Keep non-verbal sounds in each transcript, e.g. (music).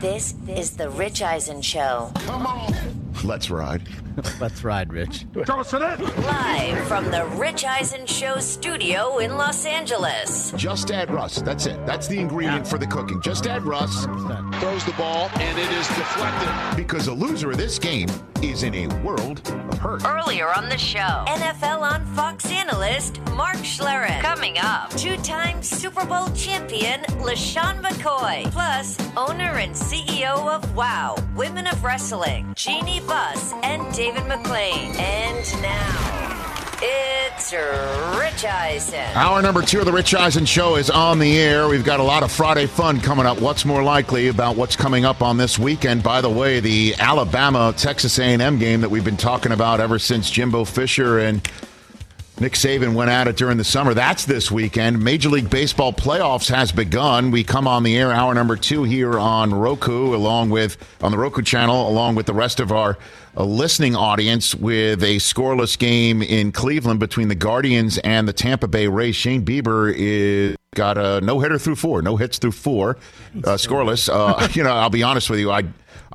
This is the Rich Eisen Show. Come on. Let's ride. (laughs) Let's ride, Rich. Thomas, to that. Live from the Rich Eisen Show studio in Los Angeles. Just add Russ. That's it. That's the ingredient for the cooking. Just add Russ. Throws the ball, and it is deflected. Because the loser of this game is in a world of hurt. Earlier on the show, NFL on Fox analyst Mark Schlereth. Coming up, two-time Super Bowl champion LeSean McCoy. Plus, owner and CEO of WOW, Women of Wrestling, Jeanie Buss and David McLane. And now, it's Rich Eisen. Hour number two of the Rich Eisen Show is on the air. We've got a lot of Friday fun coming up. What's more likely about what's coming up on this weekend? By the way, the Alabama Texas A&M game that we've been talking about ever since Jimbo Fisher and Nick Saban went at it during the summer. That's this weekend. Major League Baseball playoffs has begun. We come on the air hour number two here on Roku, along with on the Roku channel, along with the rest of our uh, listening audience, with a scoreless game in Cleveland between the Guardians and the Tampa Bay Rays. Shane Bieber is got a no hitter through four, no hits through four, uh, scoreless. Uh, (laughs) you know, I'll be honest with you, I.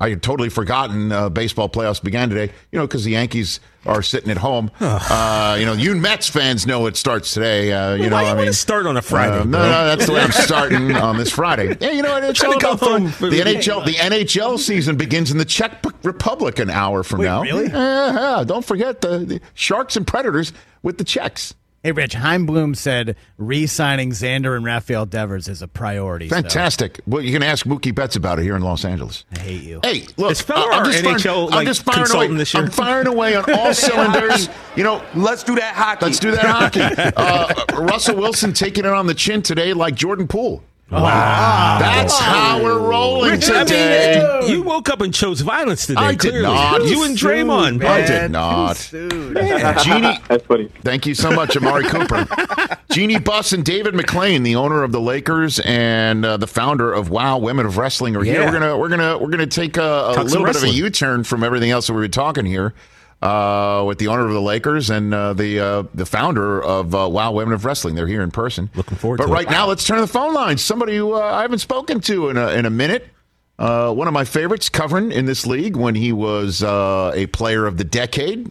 I had totally forgotten uh, baseball playoffs began today, you know, because the Yankees are sitting at home. (sighs) Uh, you know, you Mets fans know it starts today. Uh, you Well, know, why I mean, start on a Friday, Uh, no, no, that's the way I'm (laughs) starting on this Friday. Yeah, you know what? (laughs) It's all to go about fun. The NHL, the NHL season begins in the Czech Republic an hour from Wait, now. really? Yeah, yeah. Don't forget the, the Sharks and Predators with the Czechs. Hey, Rich, Chaim Bloom said re-signing Xander and Rafael Devers is a priority. so Fantastic. Well, you can ask Mookie Betts about it here in Los Angeles. I hate you. Hey, look, Is Feller I- I'm our just NHL, firing, I'm just firing away. this year? I'm firing away on all (laughs) cylinders. You know, Let's do that hockey. let's do that hockey. (laughs) Uh, Russell Wilson taking it on the chin today, like Jordan Poole. Wow. That's how we're rolling Rich, I today. mean, you woke up and chose violence today. I did clearly. not. You and Draymond. I did not. (laughs) Jeanie, That's funny. thank you so much, Amari Cooper. (laughs) Jeanie Buss and David McLane, the owner of the Lakers and uh, the founder of Wow Women of Wrestling, are here. Yeah. We're gonna we're gonna we're gonna take a, a little bit of a wrestling. U-turn from everything else that we were talking here. Uh, with the owner of the Lakers and uh, the uh, the founder of uh, Wow Women of Wrestling, they're here in person. Looking forward But to it. right now, let's turn to the phone lines. Somebody who uh, I haven't spoken to in a, in a minute. Uh, one of my favorites covering in this league when he was uh, a player of the decade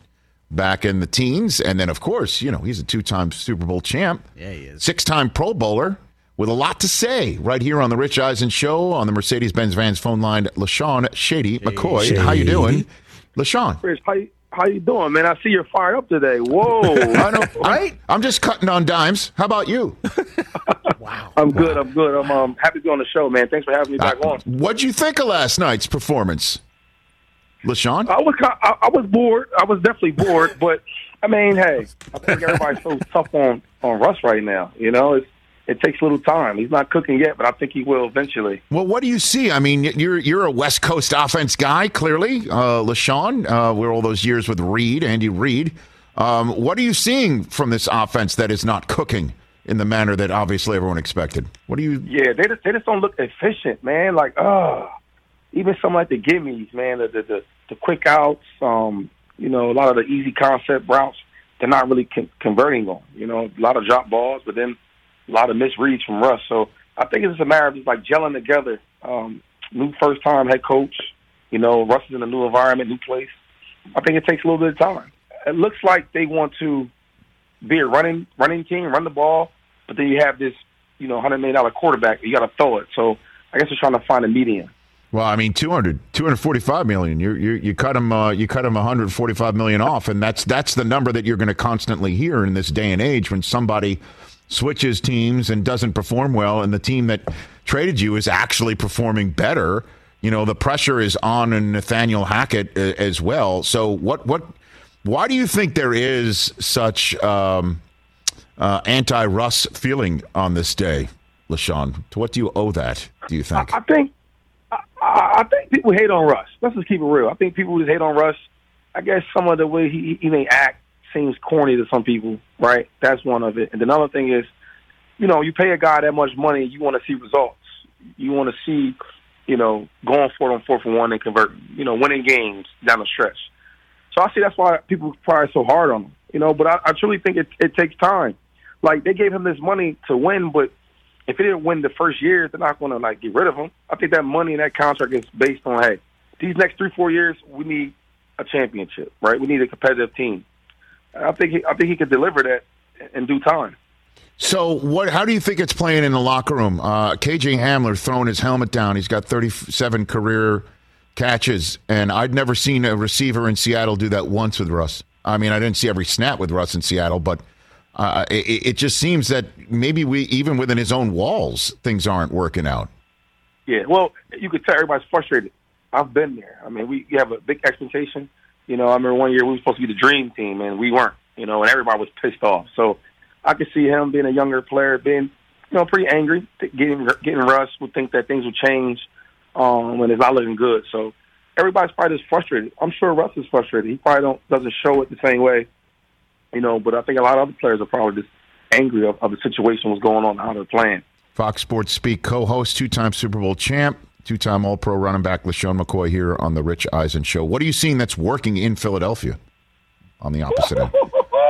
back in the teens. And then, of course, you know, he's a two time Super Bowl champ. Yeah, he is. Six time Pro Bowler with a lot to say right here on the Rich Eisen Show on the Mercedes Benz Vans phone line. LeSean Shady McCoy. How you doing? LeSean. Rich, how you, how you doing, man? I see you're fired up today. Whoa. (laughs) I know, right? I'm just cutting on dimes. How about you? (laughs) Wow. I'm good. I'm good. I'm um, happy to be on the show, man. Thanks for having me back Uh, on. what'd you think of last night's performance? LeSean? I was I, I was bored. I was definitely bored, but I mean, hey, I think everybody's so (laughs) tough on on Russ right now. You know, it's, it takes a little time. He's not cooking yet, but I think he will eventually. Well, what do you see? I mean, you're you're a West Coast offense guy, clearly, uh, LeSean. Uh, we're all those years with Reid, Andy Reid. Um, what are you seeing from this offense that is not cooking in the manner that obviously everyone expected? What do you? Yeah, they just they just don't look efficient, man. Like, uh even some like the gimmies, man, the the the, the quick outs, um, you know, a lot of the easy concept routes, they're not really con- converting on. You know, a lot of drop balls, but then a lot of misreads from Russ. So I think it's a matter of just like gelling together. Um, new first time head coach, you know, Russ is in a new environment, new place. I think it takes a little bit of time. It looks like they want to be a running running team, run the ball, but then you have this you know, hundred million dollar quarterback. You got to throw it. So I guess they're trying to find a median. Well, I mean, 200, 245 million. You you you cut him uh, you cut him 145 million off, and that's that's the number that you're going to constantly hear in this day and age when somebody switches teams and doesn't perform well, and the team that traded you is actually performing better. You know, the pressure is on Nathaniel Hackett uh, as well. So, what what? Why do you think there is such um, uh, anti-Russ feeling on this day, LeSean? To what do you owe that? Do you think? I, I think I, I think people hate on Russ. Let's just keep it real. I think people just hate on Russ. I guess some of the way he, he may act seems corny to some people, right? That's one of it. And another thing is, you know, you pay a guy that much money, you want to see results. You want to see, you know, going for it on fourth and one and converting, you know, winning games down the stretch. So I see that's why people probably so hard on him, you know. But I, I truly think it, it takes time. Like they gave him this money to win, but if he didn't win the first year, they're not going to like get rid of him. I think that money and that contract is based on hey, these next three four years we need a championship, right? We need a competitive team. I think he, I think he could deliver that in due time. So, what? How do you think it's playing in the locker room? Uh, KJ Hamler throwing his helmet down. He's got 37 career catches, and I'd never seen a receiver in Seattle do that once with Russ. I mean, I didn't see every snap with Russ in Seattle, but uh, it, it just seems that maybe we, even within his own walls, things aren't working out. Yeah, well, you could tell everybody's frustrated. I've been there. I mean, we have a big expectation. You know, I remember one year we were supposed to be the dream team, and we weren't. You know, and everybody was pissed off. So I could see him being a younger player, being you know pretty angry, getting getting Russ would think that things would change um, when it's not looking good. So everybody's probably just frustrated. I'm sure Russ is frustrated. He probably don't doesn't show it the same way, you know. But I think a lot of other players are probably just angry of, of the situation was going on, how they're playing. Fox Sports Speak co-host, two-time Super Bowl champ, two-time All-Pro running back LeSean McCoy here on the Rich Eisen Show. What are you seeing that's working in Philadelphia on the opposite end?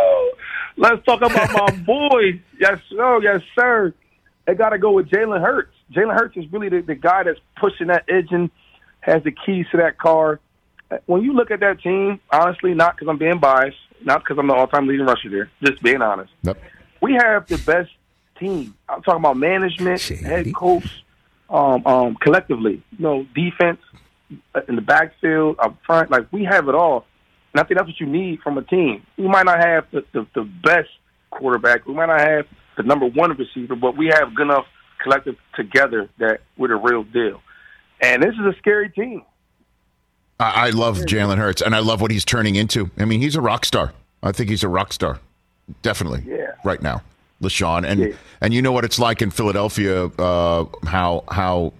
(laughs) Let's talk about my (laughs) boy. Yes, sir. Yes, sir. They got to go with Jalen Hurts. Jalen Hurts is really the, the guy that's pushing that engine, has the keys to that car. When you look at that team, honestly, not because I'm being biased, not because I'm the all-time leading rusher there, just being honest. We have the best team. I'm talking about management, Shady. head coach, um, um, collectively. You know, defense in the backfield, up front. Like we have it all. And I think that's what you need from a team. We might not have the, the, the best quarterback. We might not have the number one receiver, but we have good enough collective together that we're the real deal. And this is a scary team. I, I love Jalen Hurts, and I love what he's turning into. I mean, he's a rock star. I think he's a rock star, definitely. Yeah. Right now, LeSean, and Yeah. and you know what it's like in Philadelphia. Uh, how how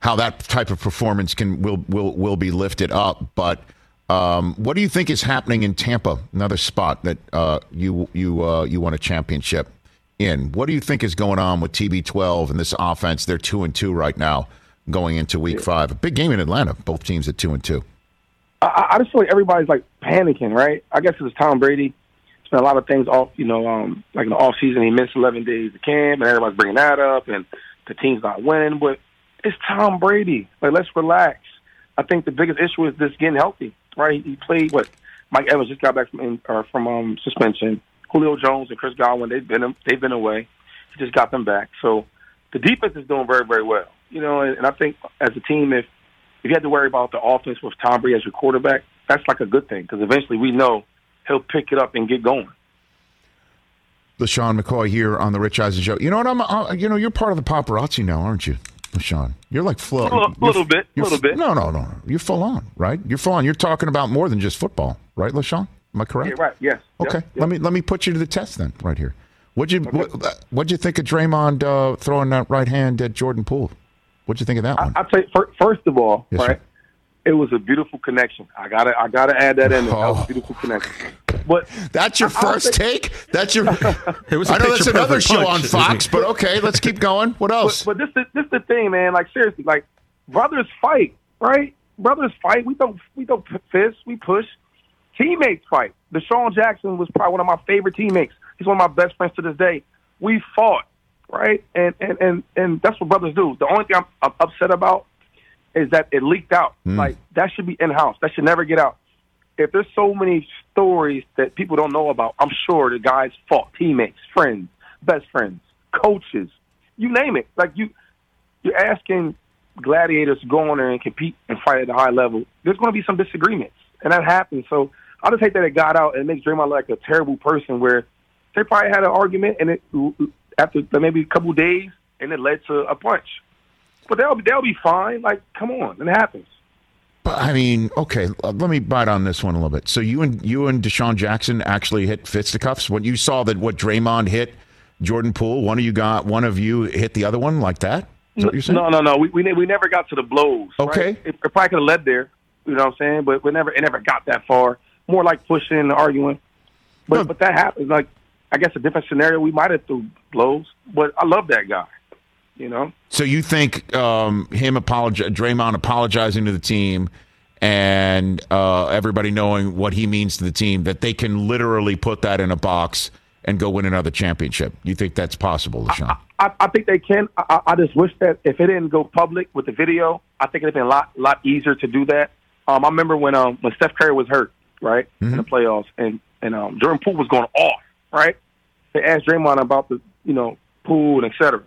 how that type of performance can will will will be lifted up. But um, what do you think is happening in Tampa? Another spot that uh, you you uh, you won a championship in. What do you think is going on with TB12 and this offense? They're two and two right now, going into Week Five. A big game in Atlanta. Both teams at two and two. I, I just feel like everybody's like panicking, right? I guess it was Tom Brady. A lot of things off, you know, um, like in the off season, he missed 11 days of camp, and everybody's bringing that up, and the team's not winning. But it's Tom Brady. Like, let's relax. I think the biggest issue is just getting healthy, right? He played what? Mike Evans just got back from or from um, suspension. Julio Jones and Chris Godwin, they've been they've been away. He just got them back. So the defense is doing very very well. You know, and, and I think as a team, if if you had to worry about the offense with Tom Brady as your quarterback, that's like a good thing because eventually we know he'll pick it up and get going. LeSean McCoy here on the Rich Eisen Show. You know what? I'm. Uh, you know, you're part of the paparazzi now, aren't you, LeSean? You're like full. A little- little bit, you're little bit. No, no, no. You're full on, right? You're full on. You're talking about more than just football, right, LeSean? Am I correct? Yeah, right. Yes. Okay. yep. Let me let me put you to the test then, right here. What'd you what, what'd you think of Draymond uh, throwing that right hand at Jordan Poole? What'd you think of that one? I, tell you, first of all, Yes, sir. It was a beautiful connection. I gotta, I gotta add that in. there. That was Oh. a beautiful connection. But That's your I- first say- take. That's your. (laughs) It was I know that's another show punch. on Fox, but okay, let's keep going. What else? But, but this is this the thing, man. Like seriously, like brothers fight, right? Brothers fight. We don't we don't fist. We push. Teammates fight. DeSean Jackson was probably one of my favorite teammates. He's one of my best friends to this day. We fought, right? And and and and that's what brothers do. The only thing I'm, I'm upset about is that it leaked out. Hmm. Like that should be in house. That should never get out. If there's so many stories that people don't know about, I'm sure the guys fought teammates, friends, best friends, coaches, you name it. Like you, you're asking gladiators to go on there and compete and fight at a high level. There's going to be some disagreements, and that happens. So I just hate that it got out and it makes Draymond like a terrible person. Where they probably had an argument, and it after maybe a couple days, and it led to a punch. But they'll they'll be fine. Like, come on, it happens. But, I mean, okay, uh, let me bite on this one a little bit. So you and you and DeSean Jackson actually hit fisticuffs when you saw that what Draymond hit Jordan Poole. One of you got one of you hit the other one like that. Is that what you're saying? No, no, no. We we, we never got to the blows. Okay. right? It, it probably could have led there. You know what I'm saying? But we never it never got that far. More like pushing and arguing. But No. but that happens. Like I guess a different scenario. We might have threw blows. But I love that guy. You know. So you think um, him apologi- Draymond apologizing to the team and uh, everybody knowing what he means to the team that they can literally put that in a box and go win another championship? You think that's possible, LeSean? I, I think they can. I, I I just wish that if it didn't go public with the video, I think it'd been a lot lot easier to do that. Um, I remember when um when Steph Curry was hurt, right, in the playoffs, and and um Jordan Poole was going off, right. They asked Draymond about the you know Poole and et cetera,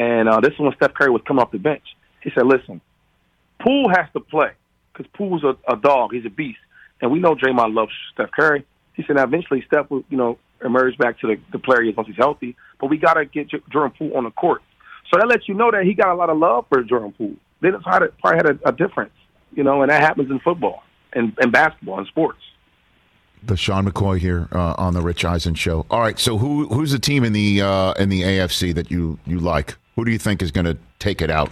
and uh, this is when Steph Curry was coming off the bench. He said, "Listen, Poole has to play because Poole's a, a dog. He's a beast, and we know Draymond loves Steph Curry." He said, "Now eventually Steph will, you know, emerge back to the, the player he is once he's healthy, but we got to get J- Jordan Poole on the court." So that lets you know that he got a lot of love for Jordan Poole. They just had a, probably had a, a difference, you know, and that happens in football and, and basketball and sports. LeSean McCoy here uh, on the Rich Eisen show. All right, so who who's the team in the uh, in the AFC that you you like? Who do you think is going to take it out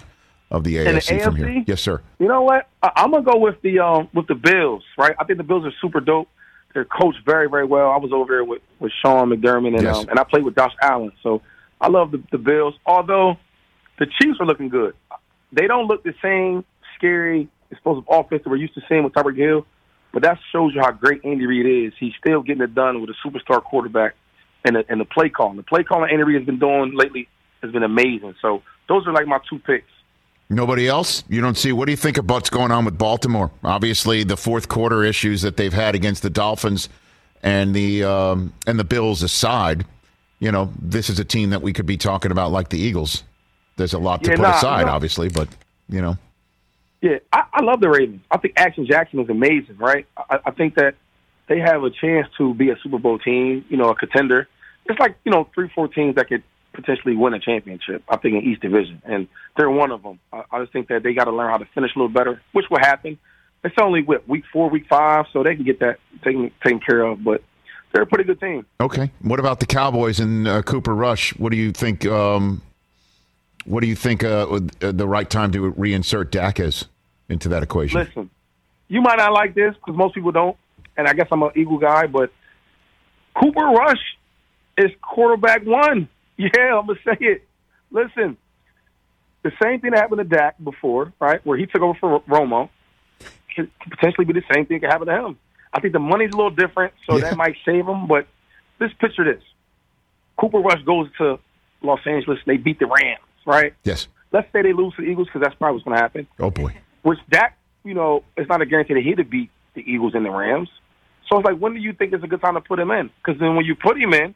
of the the AFC, from here? Yes, sir. You know what? I, I'm gonna go with the um with the Bills, right? I think the Bills are super dope. They're coached very, very well. I was over there with with Sean McDermott and Yes. um, and I played with Josh Allen, so I love the, the Bills. Although the Chiefs are looking good, they don't look the same scary, explosive offense that we're used to seeing with Tyreek Hill. But that shows you how great Andy Reid is. He's still getting it done with a superstar quarterback and the, and the play calling. The play calling Andy Reid has been doing lately has been amazing. So those are like my two picks. Nobody else? You don't see? What do you think about what's going on with Baltimore? Obviously, the fourth quarter issues that they've had against the Dolphins and the um, and the Bills aside, you know, this is a team that we could be talking about like the Eagles. There's a lot to Yeah, put nah, aside, obviously, but you know, Yeah, I, I love the Ravens. I think Action Jackson is amazing, right? I, I think that they have a chance to be a Super Bowl team, you know, a contender. It's like, you know, three, four teams that could potentially win a championship, I think, in East Division. And they're one of them. I, I just think that they got to learn how to finish a little better, which will happen. It's only, what, week four, week five, so they can get that taken, taken care of. But they're a pretty good team. okay. What about the Cowboys and uh, Cooper Rush? What do you think? Um, what do you think uh, uh, the right time to reinsert Dak is into that equation? Listen, you might not like this because most people don't, and I guess I'm an Eagle guy, but Cooper Rush is quarterback one. (laughs) Yeah, I'm gonna say it. Listen, the same thing that happened to Dak before, right, where he took over for Romo, could potentially be the same thing that happened to him. I think the money's a little different, so Yeah. that might save him. But just picture this: Cooper Rush goes to Los Angeles, and they beat the Rams, right? Yes. Let's say they lose to the Eagles because that's probably what's going to happen Oh boy. which Dak, you know, it's not a guarantee that he'd beat the Eagles and the Rams. So it's like, when do you think is a good time to put him in? Because then when you put him in,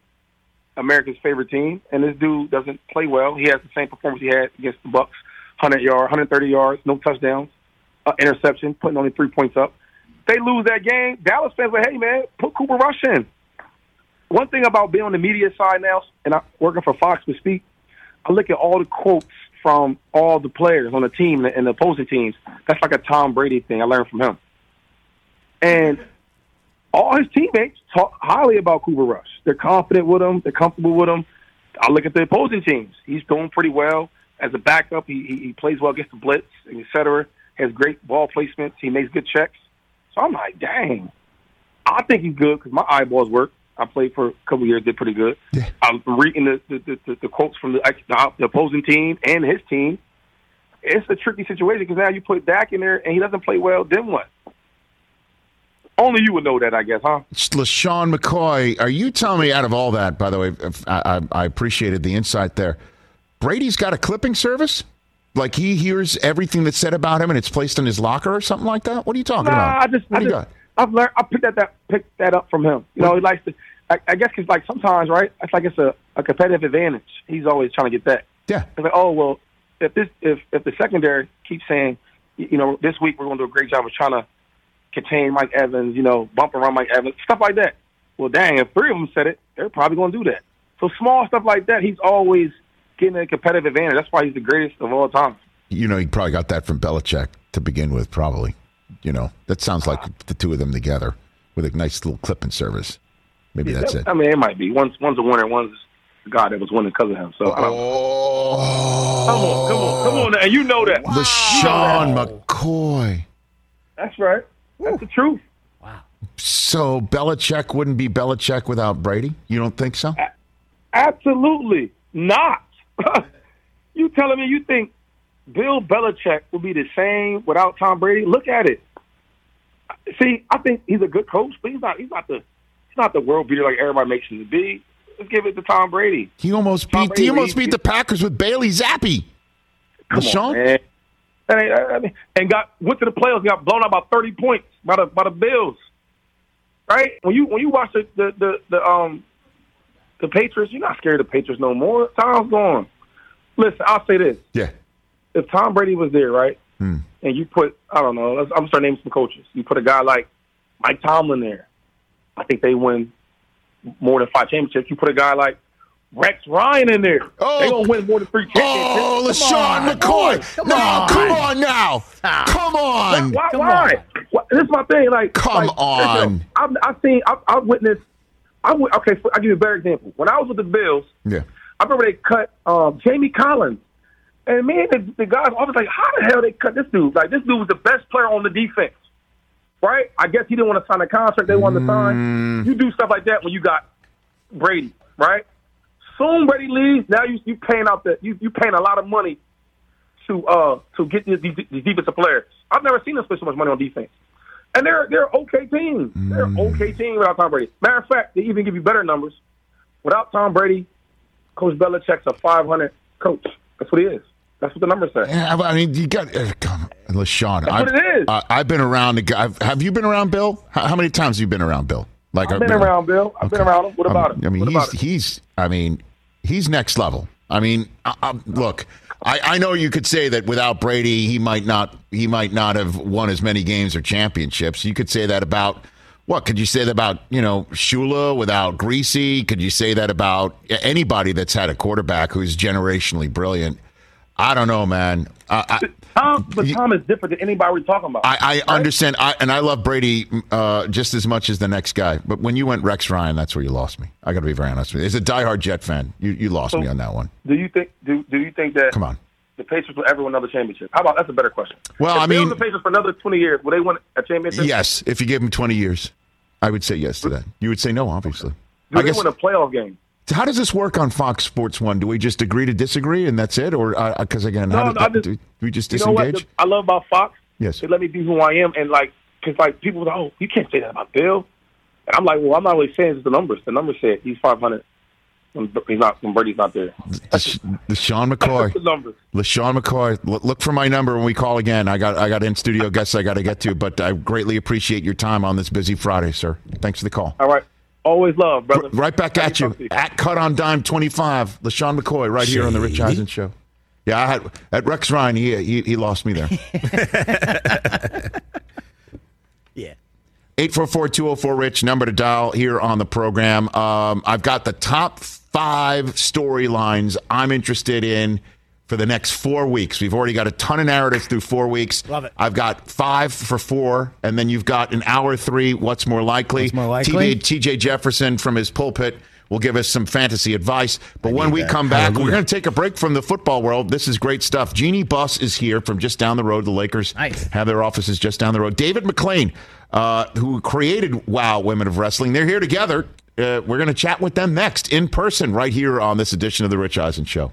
America's favorite team, and this dude doesn't play well, he has the same performance he had against the Bucs, 100 yards, 130 yards, no touchdowns, uh, interception, putting only three points up. They lose that game. Dallas fans like, hey man, put Cooper Rush in. One thing about being on the media side now, and I'm working for Fox to speak, I look at all the quotes from all the players on the team and the opposing teams. That's like a Tom Brady thing. I learned from him. And all his teammates talk highly about Cooper Rush. They're confident with him. They're comfortable with him. I look at the opposing teams. He's doing pretty well as a backup. He he, he plays well against the blitz, et cetera. Has great ball placements. He makes good checks. So I'm like, dang. I think he's good because my eyeballs work. I played for a couple years, did pretty good. Yeah. I'm reading the the, the, the quotes from the, the opposing team and his team. It's a tricky situation because now you put Dak in there and he doesn't play well. Then what? Only you would know that, I guess, huh? LeSean McCoy, are you telling me out of all that, by the way, I, I, I appreciated the insight there. Brady's got a clipping service? Like he hears everything that's said about him and it's placed in his locker or something like that? What are you talking Nah, about? I just, what I do you just, got? I've learned, I picked that, that, picked that up from him. You know, he likes to, I, I guess, because like sometimes, right? It's like it's a, a competitive advantage. He's always trying to get that. Yeah. It's like, oh well, if this if if the secondary keeps saying, you know, this week we're going to do a great job of trying to contain Mike Evans, you know, bump around Mike Evans, stuff like that. Well, dang, if three of them said it, they're probably going to do that. So small stuff like that, he's always getting a competitive advantage. That's why he's the greatest of all time. You know, he probably got that from Belichick to begin with, probably. You know, that sounds like the two of them together with a nice little clipping service. Maybe that's it. I mean, it might be. One's one's a winner, one's the guy that was winning because of him. So I don't know. Oh, Come on, come on, come on, and you know that. LeSean McCoy. That's right. That's the truth. Wow. So Belichick wouldn't be Belichick without Brady? You don't think so? Absolutely not. (laughs) you telling me you think Bill Belichick would be the same without Tom Brady? Look at it. See, I think he's a good coach, but he's not. He's not the. He's not the world beater like everybody makes him to be. Let's give it to Tom Brady. He almost Tom beat Brady he almost beat the Packers with Bailey Zappe. Come on, man. That ain't- I mean, and got went to the playoffs, and got blown out by thirty points by the by the Bills. Right when you when you watch the the the, the um the Patriots, you're not scared of the Patriots no more. Tom's gone. Listen, I'll say this: Yeah. if Tom Brady was there, right, Hmm. and you put I don't know, let's, I'm gonna start naming some coaches. You put a guy like Mike Tomlin there, I think they win more than five championships. You put a guy like Rex Ryan in there, Oh. they gonna win more than three championships. Oh, LeSean McCoy. no, come on now. Come on. Why? why? Why- This is my thing. Like, Come like, on. I've, I've seen. I've, I've witnessed. I w- okay. I'll give you a better example. When I was with the Bills, Yeah. I remember they cut um, Jamie Collins, and me and the, the guys I was like, "How the hell they cut this dude? Like, this dude was the best player on the defense, right? I guess he didn't want to sign a contract they wanted to Mm. sign. You do stuff like that when you got Brady, right? Soon Brady leaves. Now you you paying out the you you paying a lot of money to uh to get these, these, these defensive players. I've never seen them spend so much money on defense. And they're they're okay team. They're okay team without Tom Brady. Matter of fact, they even give you better numbers. Without Tom Brady, Coach Belichick's a 500 coach. That's what he is. That's what the numbers say. Yeah, I mean, you got uh, LeSean. That's what I've, it is. Uh, I've been around the guy. Have you been around Bill? How, how many times have you been around Bill? Like I've been around Bill. I've been around him. What about Um, him? I mean, what he's he's. I mean, he's next level. I mean, I, look, I, I know you could say that without Brady, he might not he might not have won as many games or championships. You could say that about what? Could you say that about you know Shula without Griese? Could you say that about anybody that's had a quarterback who's generationally brilliant? I don't know, man. I, I, Tom, but Tom is different than anybody we're talking about. I, I understand, I, and I love Brady uh, just as much as the next guy. But when you went Rex Ryan, that's where you lost me. I got to be very honest with you. As a diehard Jet fan, you, you lost me on that one. do you think do do you think that Come on. the Patriots will ever win another championship? How about that's a better question. Well, if I mean- the Patriots for another 20 years, will they win a championship? Yes, if you gave them twenty years, I would say yes to that. You would say no, obviously. Do I they guess. win a playoff game? How does this work on Fox Sports One? Do we just agree to disagree and that's it, or uh, uh, because again, how No, did, no, I just- do we just You know what disengage? I love about Fox? Yes. They let me be who I am, and like, cause like people like, oh, you can't say that about Bill. And I'm like, well, I'm not really saying it's the numbers. The numbers said he's 500. He's not. When Brady's not there. The, Sean (laughs) McCoy. the numbers. LeSean McCoy, look for my number when we call again. I got I got in studio guests I got to get to, but I greatly appreciate your time on this busy Friday, sir. Thanks for the call. All right. Always love, brother. Right back at you birthday. at Cut on Dime twenty five. LeSean McCoy, right here on the Rich Shady. Eisen show. Yeah, I had at Rex Ryan. He he, he lost me there. (laughs) Yeah. 844-204 Rich number to dial here on the program. Um, I've got the top five storylines I'm interested in for the next four weeks. We've already got a ton of narratives through four weeks. Love it. I've got five for four, and then you've got an hour three. What's more likely? What's more likely? TJ Jefferson from his pulpit will give us some fantasy advice. But when we that. come back, we're going to take a break from the football world. This is great stuff. Jeanie Buss is here from just down the road. The Lakers Nice. have their offices just down the road. David McLane, uh, who created Wow Women of Wrestling, they're here together. Uh, we're going to chat with them next in person right here on this edition of the Rich Eisen Show.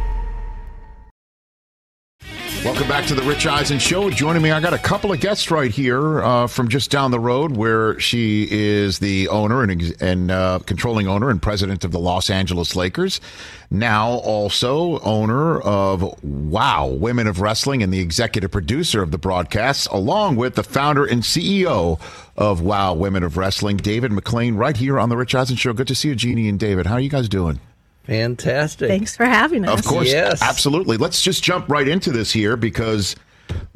Welcome back to the Rich Eisen Show. Joining me, I got a couple of guests right here uh, from just down the road, where she is the owner and, and uh, controlling owner and president of the Los Angeles Lakers. Now, also owner of Wow Women of Wrestling and the executive producer of the broadcasts, along with the founder and CEO of Wow Women of Wrestling, David McLane, right here on the Rich Eisen Show. Good to see you, Jeanie and David. How are you guys doing? Fantastic. Thanks for having us. Of course, Yes. absolutely. Let's just jump right into this here because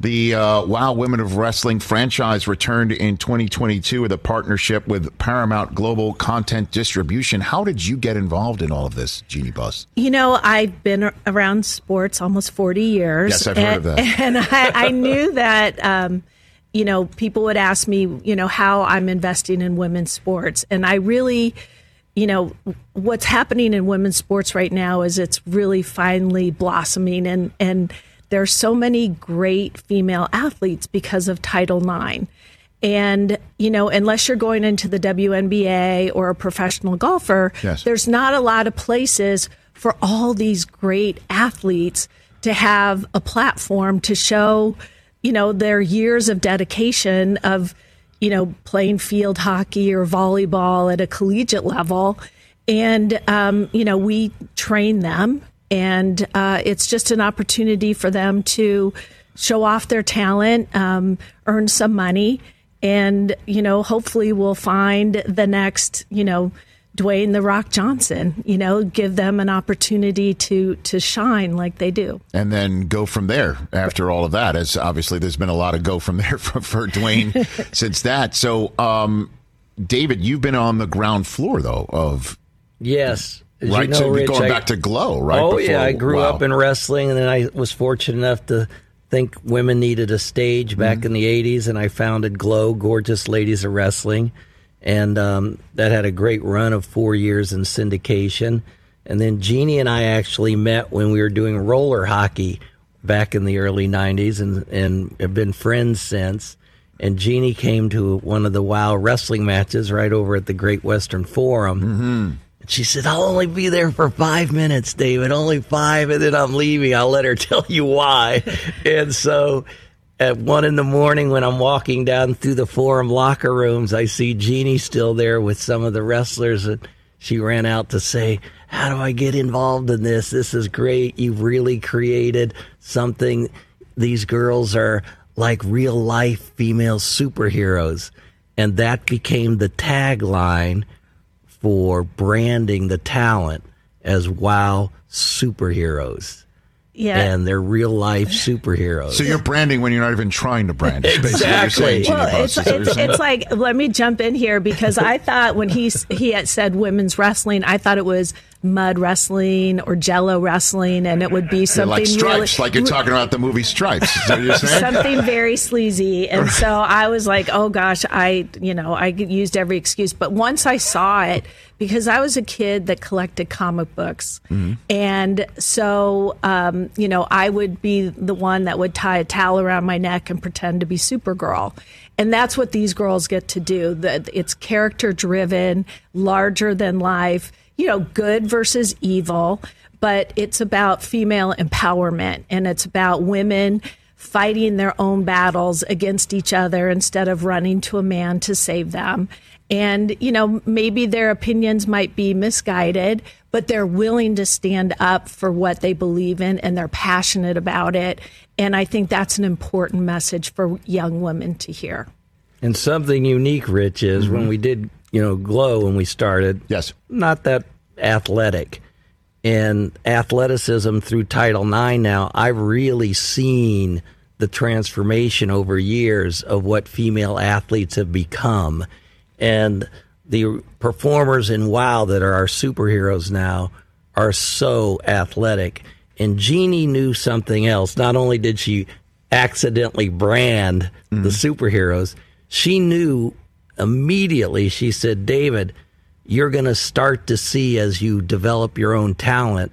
the uh, Wow Women of Wrestling franchise returned in 2022 with a partnership with Paramount Global Content Distribution. How did you get involved in all of this, Jeanie Buss? You know, I've been around sports almost 40 years. Yes, I've heard of and, that. (laughs) And I, I (laughs) knew that, um, you know, people would ask me, you know, how I'm investing in women's sports. And I really, you know, what's happening in women's sports right now is it's really finally blossoming. And, and there's so many great female athletes because of Title IX. And, you know, unless you're going into the WNBA or a professional golfer, Yes. there's not a lot of places for all these great athletes to have a platform to show, you know, their years of dedication of, you know, playing field hockey or volleyball at a collegiate level. And, um, you know, we train them, and uh, it's just an opportunity for them to show off their talent, um, earn some money, and, you know, hopefully we'll find the next, you know, Dwayne the Rock Johnson, you know, give them an opportunity to to shine like they do. And then go from there after all of that, as obviously there's been a lot of go from there (laughs) for, for Dwayne (laughs) since that. So, um, David, you've been on the ground floor, though, of Yes. As right you know, to Rich, going I- back to Glow, right? Oh before- yeah, I grew wow. up in wrestling, and then I was fortunate enough to think women needed a stage back Mm-hmm. in the '80s, and I founded Glow, Gorgeous Ladies of Wrestling, and um, that had a great run of four years in syndication. And then Jeanie and I actually met when we were doing roller hockey back in the early '90s, and and have been friends since. And Jeanie came to one of the WoW wrestling matches right over at the Great Western Forum. Mm-hmm. And she said, I'll only be there for five minutes, David, only five, and then I'm leaving. I'll let her (laughs) tell you why. and so at one in the morning, when I'm walking down through the forum locker rooms, I see Jeanie still there with some of the wrestlers. And she ran out to say, How do I get involved in this? This is great. You've really created something. These girls are like real life female superheroes. And that became the tagline for branding the talent as wow superheroes. Yeah. And they're real life (sighs) superheroes. So you're branding when you're not even trying to brand. is basically what you're Exactly. saying, Well, Buss. it's, Is that what you're it's, it's like let me jump in here because I thought when he he had said women's wrestling, I thought it was mud wrestling or Jello wrestling, and it would be something like stripes, really, like you're talking about the movie Stripes. Is that what you're saying? something very sleazy. And so I was like, oh gosh, I, you know, I used every excuse. But once I saw it, because I was a kid that collected comic books. And so, um, you know, I would be the one that would tie a towel around my neck and pretend to be Supergirl. And that's what these girls get to do. That it's character driven, larger than life, you know, good versus evil, but it's about female empowerment and it's about women fighting their own battles against each other instead of running to a man to save them. And, you know, maybe their opinions might be misguided, but they're willing to stand up for what they believe in and they're passionate about it. And I think that's an important message for young women to hear. And something unique, Rich, is when mm-hmm. we did, you know, Glow when we started. Yes. Not that athletic. And athleticism through Title IX now, I've really seen the transformation over years of what female athletes have become. And the performers in WoW that are our superheroes now are so athletic. And Jeanie knew something else. Not only did she accidentally brand the mm-hmm. superheroes, she knew immediately. She said, David, you're going to start to see as you develop your own talent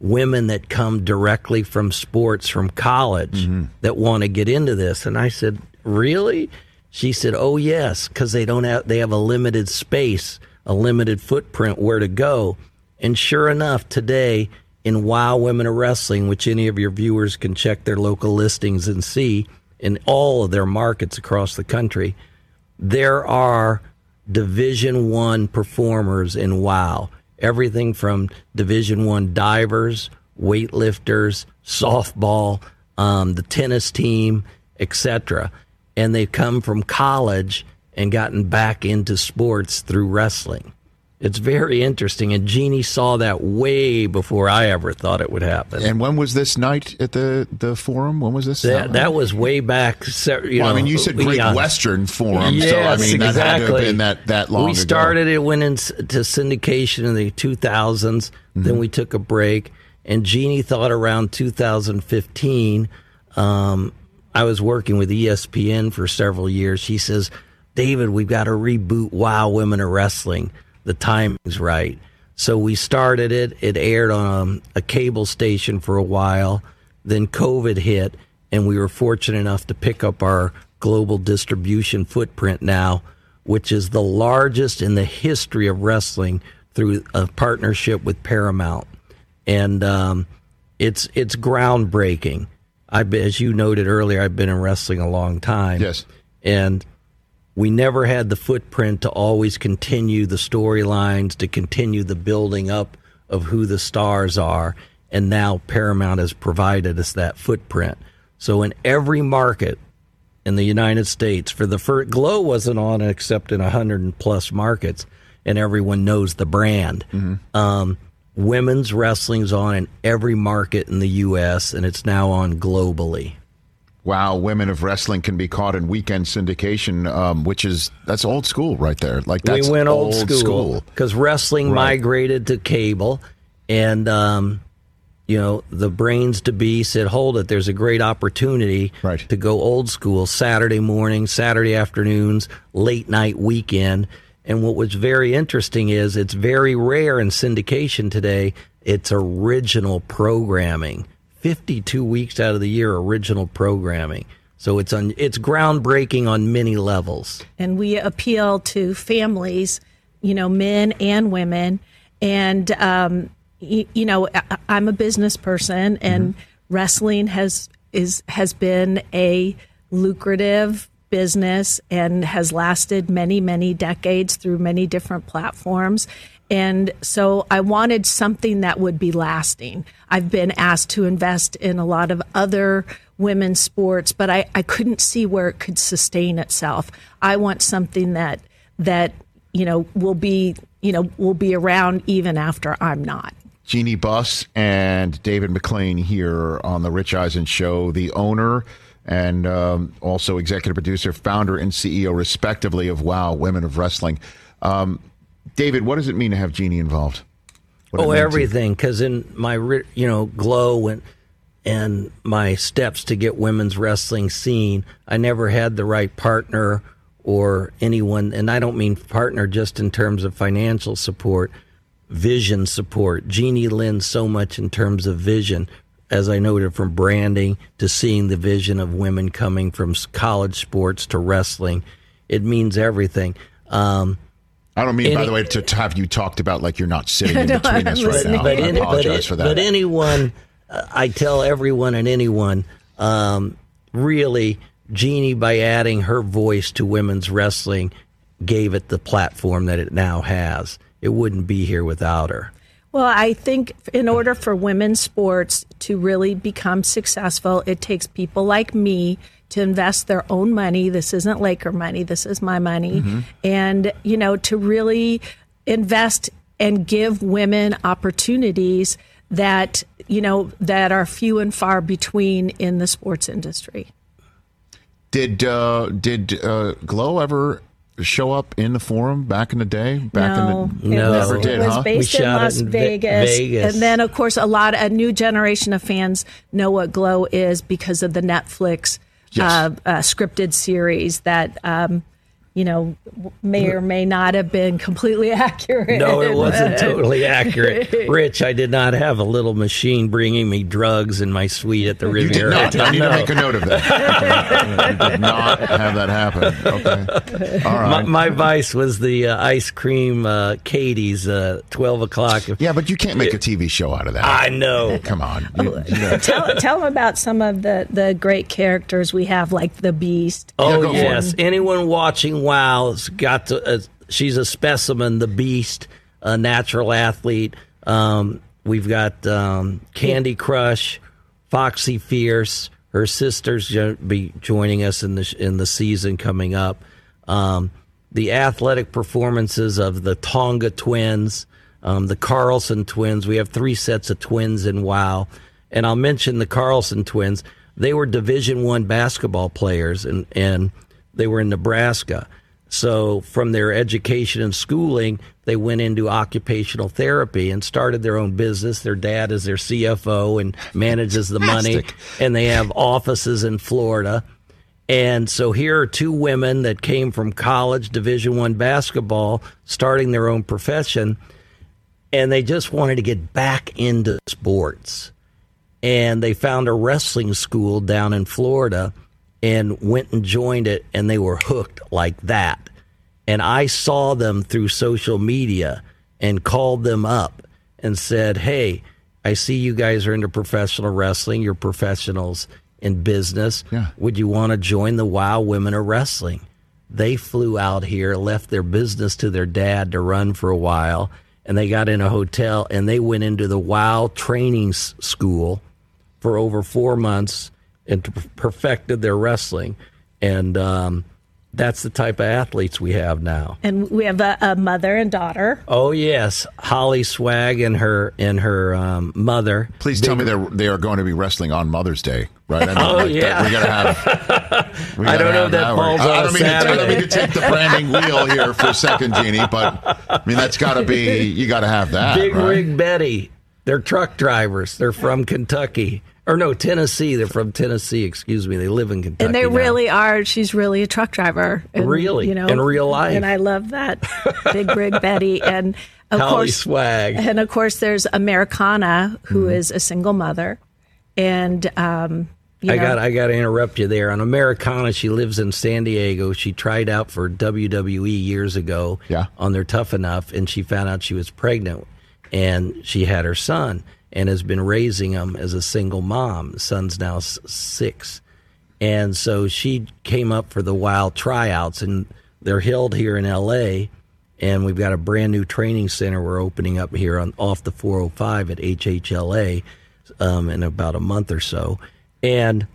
women that come directly from sports from college mm-hmm. that want to get into this. And i said really? She said oh yes because they don't have they have a limited space a limited footprint where to go. And sure enough today in wow women of wrestling which any of your viewers can check their local listings and see in all of their markets across the country there are division one performers in wow. Everything from division one divers weightlifters softball um, the tennis team etc and they've come from college and gotten back into sports through wrestling it's very interesting and jeanie saw that way before i ever thought it would happen And when was this night at the the forum? When was this? that, that was way back you well, I mean, you said Great eons. Western Forum, Yes, so I mean that had to have exactly. been that that long We ago. started it, went into syndication in the 2000s. Mm-hmm. Then we took a break, and Jeanie thought around 2015. Um, I was working with ESPN for several years. She says, "David, we've got to reboot Wow Women Are Wrestling. The timing's right." So we started it. It aired on a cable station for a while. Then COVID hit, and we were fortunate enough to pick up our global distribution footprint now, which is the largest in the history of wrestling through a partnership with Paramount, and um, it's it's groundbreaking. I, as you noted earlier, I've been in wrestling a long time. Yes, and we never had the footprint to always continue the storylines, to continue the building up of who the stars are. And now Paramount has provided us that footprint. So in every market in the United States, for the first, Glow wasn't on except in 100 plus markets, and everyone knows the brand. Um, women's wrestling's on in every market in the U.S., and it's now on globally. Wow, Women of Wrestling can be caught in weekend syndication, um, which is that's old school right there. Like that's we went old, school because wrestling Right. migrated to cable, and um, you know the brains to be said, "Hold it, there's a great opportunity right. to go old school Saturday morning, Saturday afternoons, late night weekend." And what was very interesting is it's very rare in syndication today. It's original programming. 52 weeks out of the year original programming. So it's on it's groundbreaking on many levels. and we appeal to families, you know, men and women. And, um, y- you know, I- I'm a business person and wrestling has, is, has been a lucrative business and has lasted many, many decades through many different platforms. And so I wanted something that would be lasting. I've been asked to invest in a lot of other women's sports, but I, I couldn't see where it could sustain itself. I want something that that you know will be you know will be around even after I'm not. Jeanie Buss and David McLane here on the Rich Eisen Show, the owner and um, also executive producer, founder, and CEO, respectively, of Wow Women of Wrestling. Um, David, what does it mean to have Jeanie involved? What oh, it mean to you? everything. Because in my you know glow and and my steps to get women's wrestling seen, I never had the right partner or anyone, and I don't mean partner just in terms of financial support, vision support. Jeanie lends so much in terms of vision, as I noted, from branding to seeing the vision of women coming from college sports to wrestling. It means everything. Um, I don't mean, by the way, to, to have you talked about like you're not (laughs) sitting in No, between I'm us right now. But, I any- but it- for that. But anyone, uh, I tell everyone and anyone, um, really, Jeanie, by adding her voice to women's wrestling, gave it the platform that it now has. It wouldn't be here without her. Well, I think in order for women's sports to really become successful, it takes people like me to invest their own money. This isn't Laker money, this is my money. Mhm. And, you know, to really invest and give women opportunities that, you know, that are few and far between in the sports industry. Did uh, did uh, Glow ever show up in the forum back in the day? Back no, in the it was, never did, it was huh? based in Las in Ve- Vegas. Vegas. and then of course a lot a new generation of fans know what Glow is because of the Netflix Yes. uh, uh, scripted series that. Um, you know, may or may not have been completely (laughs) accurate. No, it wasn't (laughs) totally accurate. Rich, I did not have a little machine bringing me drugs in my suite at the You did Riviera. not. I need to make a note of that. (laughs) you did not have that happen. Okay. All My, right. my vice was the uh, ice cream uh, Katie's uh, 12 o'clock. yeah, but you can't make a TV show out of that. I know. Come on. You- you know. tell, tell them about some of the, the great characters we have, like the Beast. Oh go for yes, anyone watching WoW's got to. Uh, she's a specimen, the beast, a natural athlete. Um, we've got um, Candy Crush, Foxy Fierce. Her sister's going to be joining us in the in the season coming up. Um, the athletic performances of the Tonga twins, um, the Carlson twins. We have three sets of twins in WoW, and I'll mention the Carlson twins. They were Division One basketball players, and and they were in Nebraska. So from their education and schooling, they went into occupational therapy and started their own business. Their dad is their CFO and manages the money, and they have offices in Florida. And so here are two women that came from college, Division One basketball, starting their own profession, and they just wanted to get back into sports. And they found a wrestling school down in Florida and went and joined it, and they were hooked like that. And I saw them through social media and called them up and said, Hey, I see you guys are into professional wrestling. You're professionals in business. Yeah. Would you want to join the WOW Women of Wrestling? They flew out here, left their business to their dad to run for a while, and they got in a hotel and they went into the WOW training school for over four months and perfected their wrestling. And um, that's the type of athletes we have now. And we have a, a mother and daughter. Oh yes, Holly Swag and her and her um, mother. Please tell me they're they are going to be wrestling on Mother's Day, right? I mean, (laughs) Oh, like, yeah. that- we gotta have. (laughs) we I gotta don't know if that falls I, I on don't a mean to, I don't mean to take the branding wheel here for a second, Jeanie, but I mean that's got to be you got to have that. Big right? Rig Betty. They're truck drivers. They're from Kentucky. Or no, Tennessee. They're from Tennessee. Excuse me. They live in Kentucky. and they now. really are. She's really a truck driver. And, Really? you know, In real life. And I love that (laughs) big rig Betty. And of Holly course, Swag. and of course, there's Americana, who is Mm-hmm. a single mother, and um, you I got I got to interrupt you there. On Americana, she lives in San Diego. She tried out for WWE years ago Yeah. on their Tough Enough, and she found out she was pregnant, and she had her son, and has been raising him as a single mom. Son's now six, and so she came up for the Wild tryouts, and they're held here in L.A. And we've got a brand new training center we're opening up here on off the 405 at HHLA um, in about a month or so. And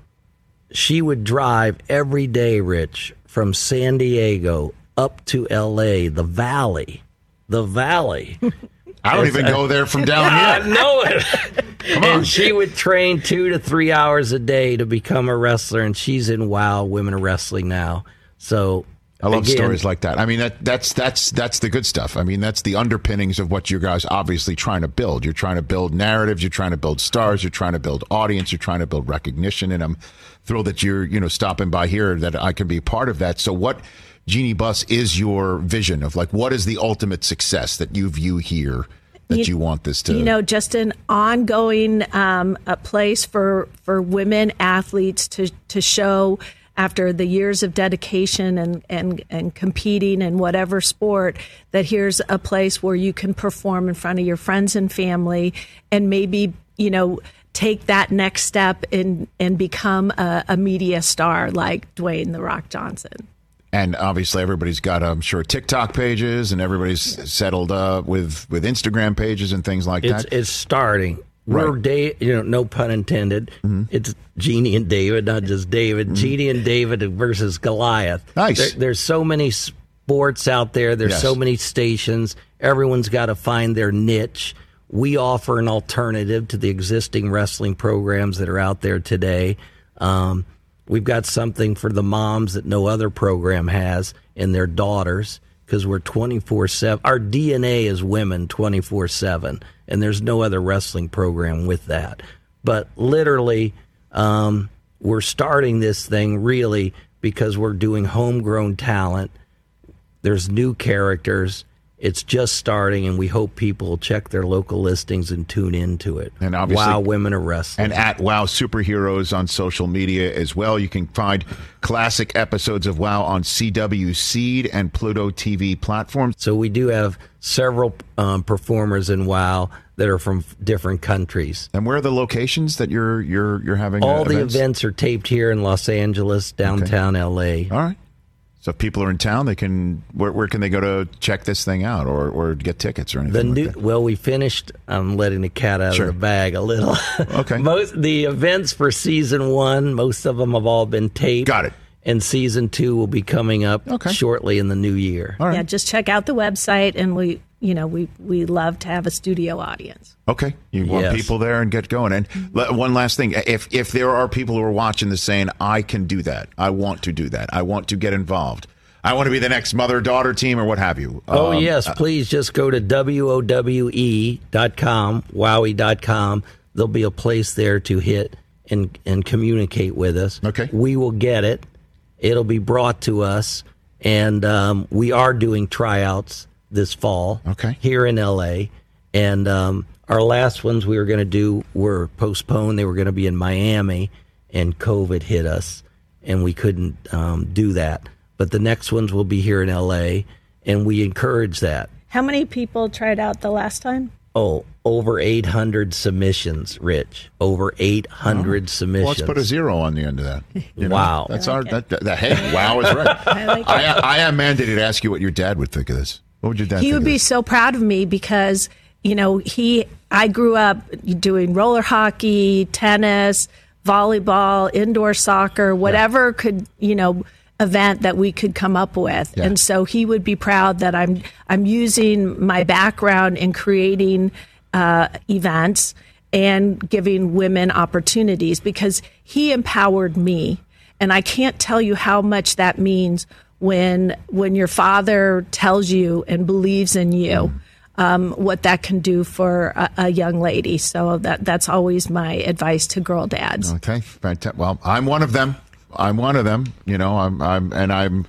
she would drive every day, Rich, from San Diego up to LA, the valley. The valley. (laughs) I don't even go there from down (laughs) here. I know it. (laughs) and she would train two to three hours a day to become a wrestler, and she's in WoW Women Wrestling now. So I love again, stories like that. I mean, that that's that's that's the good stuff. I mean, that's the underpinnings of what you guys obviously trying to build. You're trying to build narratives. You're trying to build stars. You're trying to build audience. You're trying to build recognition. And I'm thrilled that you're you know stopping by here that I can be part of that. So, what Jeanie Buss is your vision of like what is the ultimate success that you view here that you, You- want this to? you know just an ongoing um, a place for for women athletes to to show after the years of dedication and and and competing in whatever sport that here's a place where you can perform in front of your friends and family and maybe you know take that next step and and become a, a media star like Dwayne the Rock Johnson. And obviously everybody's got i'm sure tiktok pages and everybody's settled uh, with with instagram pages and things like it's that it's starting. We're Right. da- you know, no pun intended. It's Jeanie and David, not just David. Jeanie and David versus Goliath. Nice. There- there's so many sports out there. There's Yes. so many stations. Everyone's got to find their niche. We offer an alternative to the existing wrestling programs that are out there today. Um, we've got something for the moms that no other program has and their daughters because we're 24 7. Our DNA is women 24 7, and there's no other wrestling program with that. But literally, um, we're starting this thing really because we're doing homegrown talent. There's new characters. It's just starting, and we hope people check their local listings and tune into it. And obviously- wow, women are wrestling. And at Wow Superheroes on social media as well. You can find classic episodes of Wow on CW Seed and Pluto TV platforms. So we do have several um, performers in WoW that are from different countries. And where are the locations that you're you're you're having? uh, All the events? events are taped here in Los Angeles, downtown LA. All right. So if people are in town, they can. Where, where can they go to check this thing out, or, or get tickets or anything? The like new that? well, we finished. I'm letting the cat out Sure. of the bag a little. Okay. (laughs) most the events for season one, most of them have all been taped. Got it. And season two will be coming up shortly in the new year. All right. Yeah, just check out the website, and we, you know, we we love to have a studio audience. Okay, you want Yes. people there and get going. And le- one last thing: if if there are people who are watching this saying, "I can do that. I want to do that. I want to get involved. I want to be the next mother daughter team or what have you." Oh, Um, yes. Please just go to WOWE.com, wowie.com. There'll be a place there to hit and, and communicate with us. Okay. We will get it. It'll be brought to us. And um, we are doing tryouts this fall Okay. here in LA. And um, our last ones we were going to do were postponed. They were going to be in Miami, and COVID hit us, and we couldn't um, do that. But the next ones will be here in LA, and we encourage that. How many people tried out the last time? Oh, over 800 submissions, Rich. Over 800 submissions. Well, let's put a zero on the end of that. You know? Wow. that's our that, that, that- Hey, wow is right. (laughs) I like it. I, I am mandated to ask you what your dad would think of this. What would your dad? he think would of be this? so proud of me because you know he i grew up doing roller hockey tennis volleyball indoor soccer whatever could you know event that we could come up with Yeah. and so he would be proud that i'm i'm using my background in creating uh, events and giving women opportunities because he empowered me and I can't tell you how much that means when when your father tells you and believes in you. Um, what that can do for a, a young lady. So that that's always my advice to girl dads. Okay. Well, I'm one of them. I'm one of them. You know, I'm, I'm, and I'm,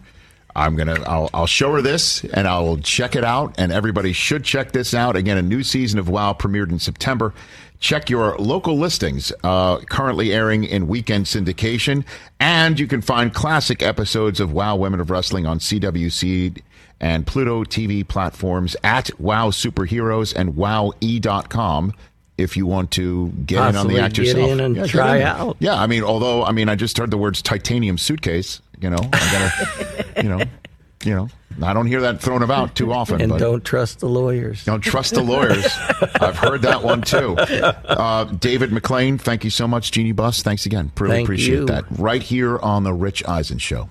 I'm gonna. I'll, I'll show her this, and I'll check it out. And everybody should check this out. Again, a new season of WoW premiered in September. Check your local listings. Uh, currently airing in weekend syndication, and you can find classic episodes of WoW Women of Wrestling on CW Seed and Pluto TV platforms at WoW Superheroes and WowE.com if you want to get in on the act get yourself. in and get try out. Yeah, I mean, although I mean, I just heard the words titanium suitcase. You know, I'm gonna, you know, you know, I don't hear that thrown about too often. and don't trust the lawyers. don't trust the lawyers. I've heard that one too. (laughs) Uh, David McLane, thank you so much. Jeanie Buss, thanks again. Really Thank appreciate you. that. Right here on the Rich Eisen Show.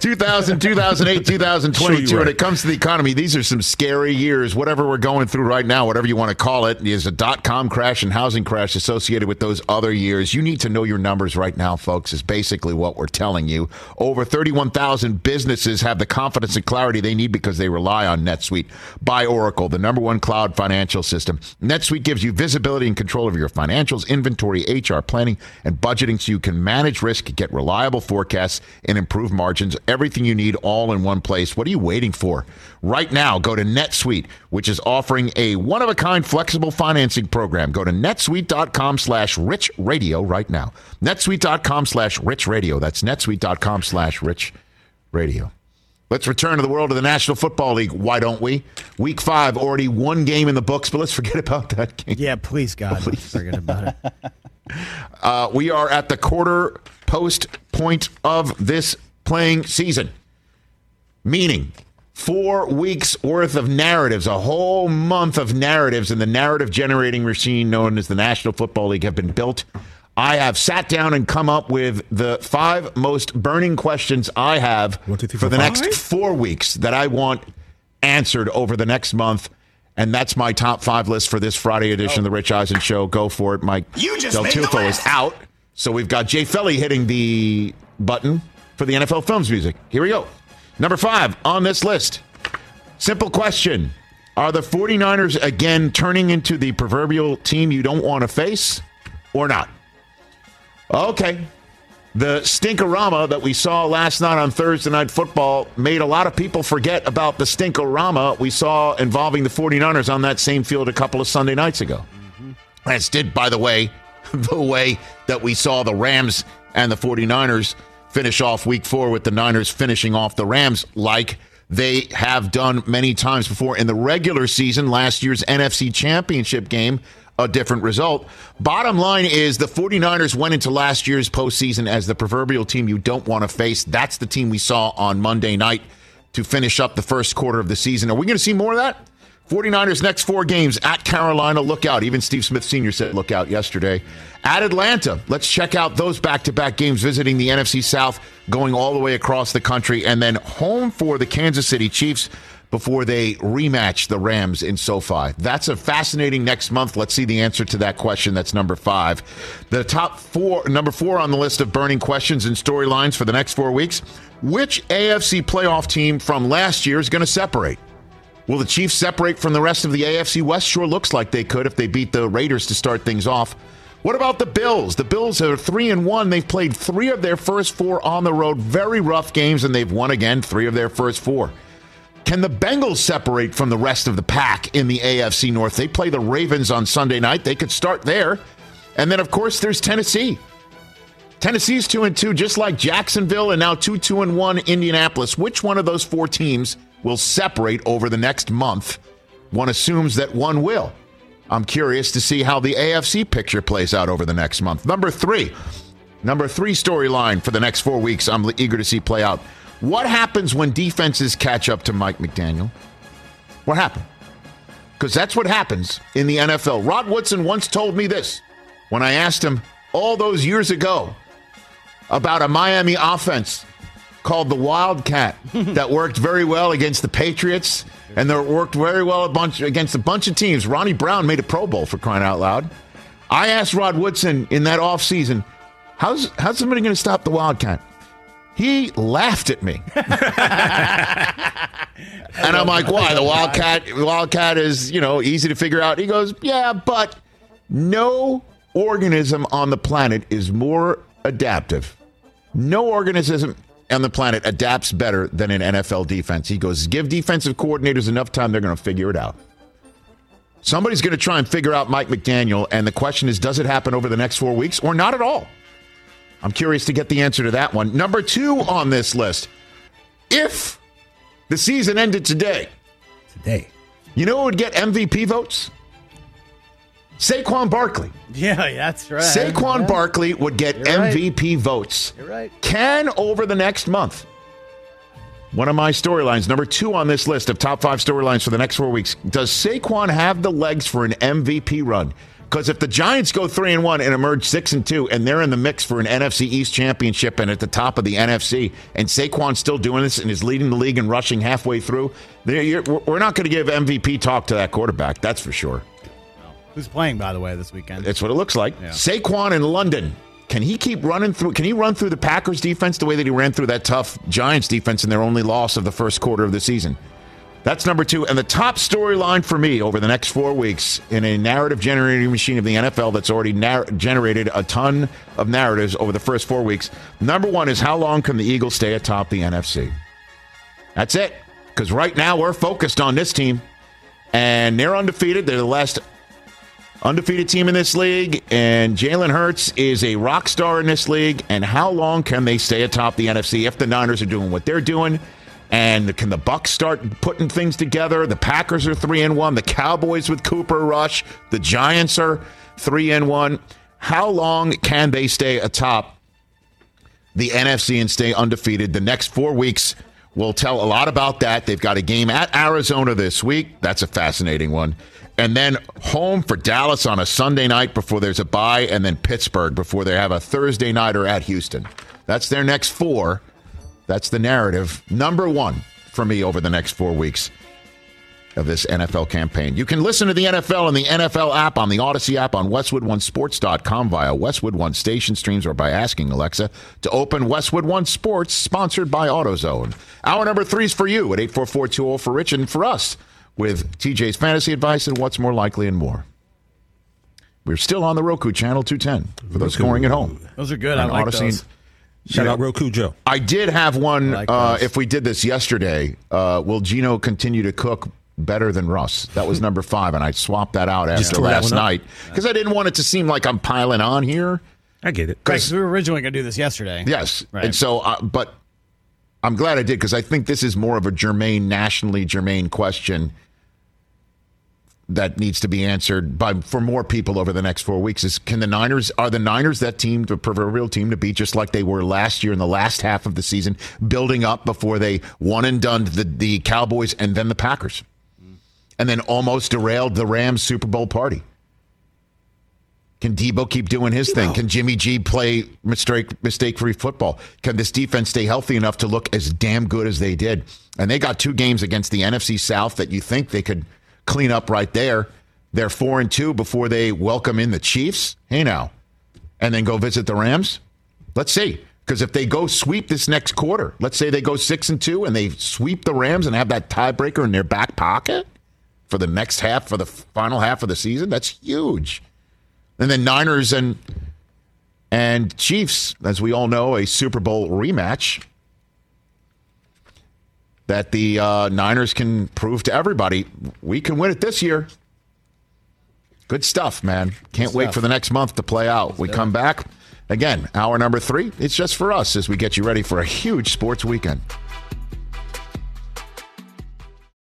2000, 2008, 2022. Sure, you're When right. it comes to the economy, these are some scary years. Whatever we're going through right now, whatever you want to call it, is a dot com crash and housing crash associated with those other years. You need to know your numbers right now, folks, is basically what we're telling you. Over 31,000 businesses have the confidence and clarity they need because they rely on NetSuite by Oracle, the number one cloud financial system. NetSuite gives you visibility and control of your financials, inventory, HR planning, and budgeting so you can manage risk, get reliable forecasts, and improve margins. Everything you need all in one place. What are you waiting for? Right now, go to NetSuite, which is offering a one-of-a-kind flexible financing program. Go to netsuite.com slash rich radio right now. netsuite.com slash rich radio. That's netsuite.com slash rich radio. Let's return to the world of the National Football League. Why don't we? Week five, already one game in the books, but let's forget (laughs) about that game. Yeah, please, God, please. forget about it. (laughs) Uh, we are at the quarter post point of this playing season, meaning four weeks worth of narratives, a whole month of narratives in the narrative generating machine known as the National Football League have been built. I have sat down and come up with the five most burning questions I have for the four, next four weeks that I want answered over the next month. And that's my top five list for this Friday edition of the Rich Eisen Show. Go for it, Mike. You just Del made the Tufo is out. So we've got Jay Felly hitting the button for the NFL Films music. Here we go. Number five on this list. Simple question Are the 49ers again turning into the proverbial team you don't want to face or not? Okay. The stinkorama that we saw last night on Thursday Night Football made a lot of people forget about the stinkorama we saw involving the 49ers on that same field a couple of Sunday nights ago. As did, by the way, (laughs) the way that we saw the Rams and the 49ers finish off week four with the Niners finishing off the Rams like they have done many times before in the regular season. Last year's NFC Championship game, a different result. Bottom line is the 49ers went into last year's postseason as the proverbial team you don't want to face. That's the team we saw on Monday night to finish up the first quarter of the season. Are we going to see more of that? 49ers next four games at Carolina, look out. Even Steve Smith Sr. said look out yesterday. At Atlanta, let's check out those back to back games, visiting the NFC South, going all the way across the country, and then home for the Kansas City Chiefs before they rematch the Rams in SoFi. That's a fascinating next month. Let's see the answer to that question. That's number five. The top four, number four on the list of burning questions and storylines for the next four weeks. Which AFC playoff team from last year is going to separate? Will the Chiefs separate from the rest of the AFC West? Sure looks like they could if they beat the Raiders to start things off. What about the Bills? The Bills are three and one. They've played three of their first four on the road, very rough games, and they've won again three of their first four. Can the Bengals separate from the rest of the pack in the AFC North? They play the Ravens on Sunday night. They could start there. And then, of course, there's Tennessee. Tennessee's two and two, just like Jacksonville, and now two two and one Indianapolis. Which one of those four teams will separate over the next month? One assumes that one will. I'm curious to see how the AFC picture plays out over the next month. Number three, number three storyline for the next four weeks. I'm eager to see play out. What happens when defenses catch up to Mike McDaniel? What happened? Because that's what happens in the NFL. Rod Woodson once told me this when I asked him all those years ago about a Miami offense called the Wildcat (laughs) that worked very well against the Patriots and that worked very well a bunch against a bunch of teams. Ronnie Brown made a Pro Bowl for crying out loud. I asked Rod Woodson in that offseason, how's how's somebody going to stop the Wildcat? He laughed at me. (laughs) (laughs) and I'm like, why? The Wildcat Wildcat is, you know, easy to figure out. He goes, Yeah, but no organism on the planet is more adaptive. No organism on the planet adapts better than an NFL defense. He goes, give defensive coordinators enough time, they're going to figure it out. Somebody's going to try and figure out Mike McDaniel, and the question is, does it happen over the next four weeks or not at all? I'm curious to get the answer to that one. Number two on this list. If the season ended today, Today. you know who would get MVP votes? Saquon Barkley. Yeah, that's right. Saquon Yeah. Barkley would get You're right. MVP votes. You're right. Can over the next month. One of my storylines, number two on this list of top five storylines for the next four weeks. Does Saquon have the legs for an MVP run? Because if the Giants go three and one and emerge six and two, and they're in the mix for an NFC East championship and at the top of the NFC, and Saquon's still doing this and is leading the league and rushing halfway through, you're- we're not going to give MVP talk to that quarterback. That's for sure. Who's playing, by the way, this weekend? That's what it looks like. Yeah. Saquon in London. Can he keep running through? Can he run through the Packers defense the way that he ran through that tough Giants defense in their only loss of the first quarter of the season? That's number two. And the top storyline for me over the next four weeks in a narrative generating machine of the NFL that's already nar- generated a ton of narratives over the first four weeks. Number one is how long can the Eagles stay atop the NFC? That's it. Because right now we're focused on this team, and they're undefeated. They're the last undefeated team in this league, and Jalen Hurts is a rock star in this league. And how long can they stay atop the NFC if the Niners are doing what they're doing? And can the Bucs start putting things together? The Packers are three and one. The Cowboys with Cooper Rush. The Giants are three and one. How long can they stay atop the NFC and stay undefeated? The next four weeks will tell a lot about that. They've got a game at Arizona this week. That's a fascinating one. And then home for Dallas on a Sunday night before there's a bye, and then Pittsburgh before they have a Thursday nighter at Houston. That's their next four. That's the narrative. Number one for me over the next four weeks of this NFL campaign. You can listen to the NFL on the NFL app, on the Audacy app, on WestwoodOneSports.com via Westwood One station streams or by asking Alexa to open Westwood One Sports, sponsored by AutoZone. Hour number three is for you at 844 for Rich and for us with TJ's fantasy advice and what's more likely and more. We're still on the Roku channel 210 for those scoring at home. Those are good. I On like Audacy. those. Shout Yeah. out Roku Joe. I did have one. like uh, if we did this yesterday, uh, will Geno continue to cook better than Russ? That was (laughs) number five, and I swapped that out after tore that last night because I didn't want it to seem like I'm piling on here. I get it. Right, 'cause we were originally going to do this yesterday. Yes, Right. and so, uh, but I'm glad I did because I think this is more of a germane, nationally germane question that needs to be answered by for more people over the next four weeks. Is can the Niners are the Niners that team, the proverbial team, to be just like they were last year in the last half of the season, building up before they one and done the the Cowboys and then the Packers, and then almost derailed the Rams Super Bowl party. Can Deebo keep doing his thing? Can Jimmy G play mistake mistake free football? Can this defense stay healthy enough to look as damn good as they did? And they got two games against the NFC South that you think they could clean up right there. They're four and two before they welcome in the Chiefs. Hey now, and then go visit the Rams. Let's see. Because if they go sweep this next quarter, let's say they go six and two and they sweep the Rams and have that tiebreaker in their back pocket for the next half, for the final half of the season, that's huge. And then Niners and and Chiefs, as we all know, a Super Bowl rematch that the uh, Niners can prove to everybody we can win it this year. Good stuff, man. Can't wait for the next month to play out. we come back again, hour number three. It's just for us as we get you ready for a huge sports weekend.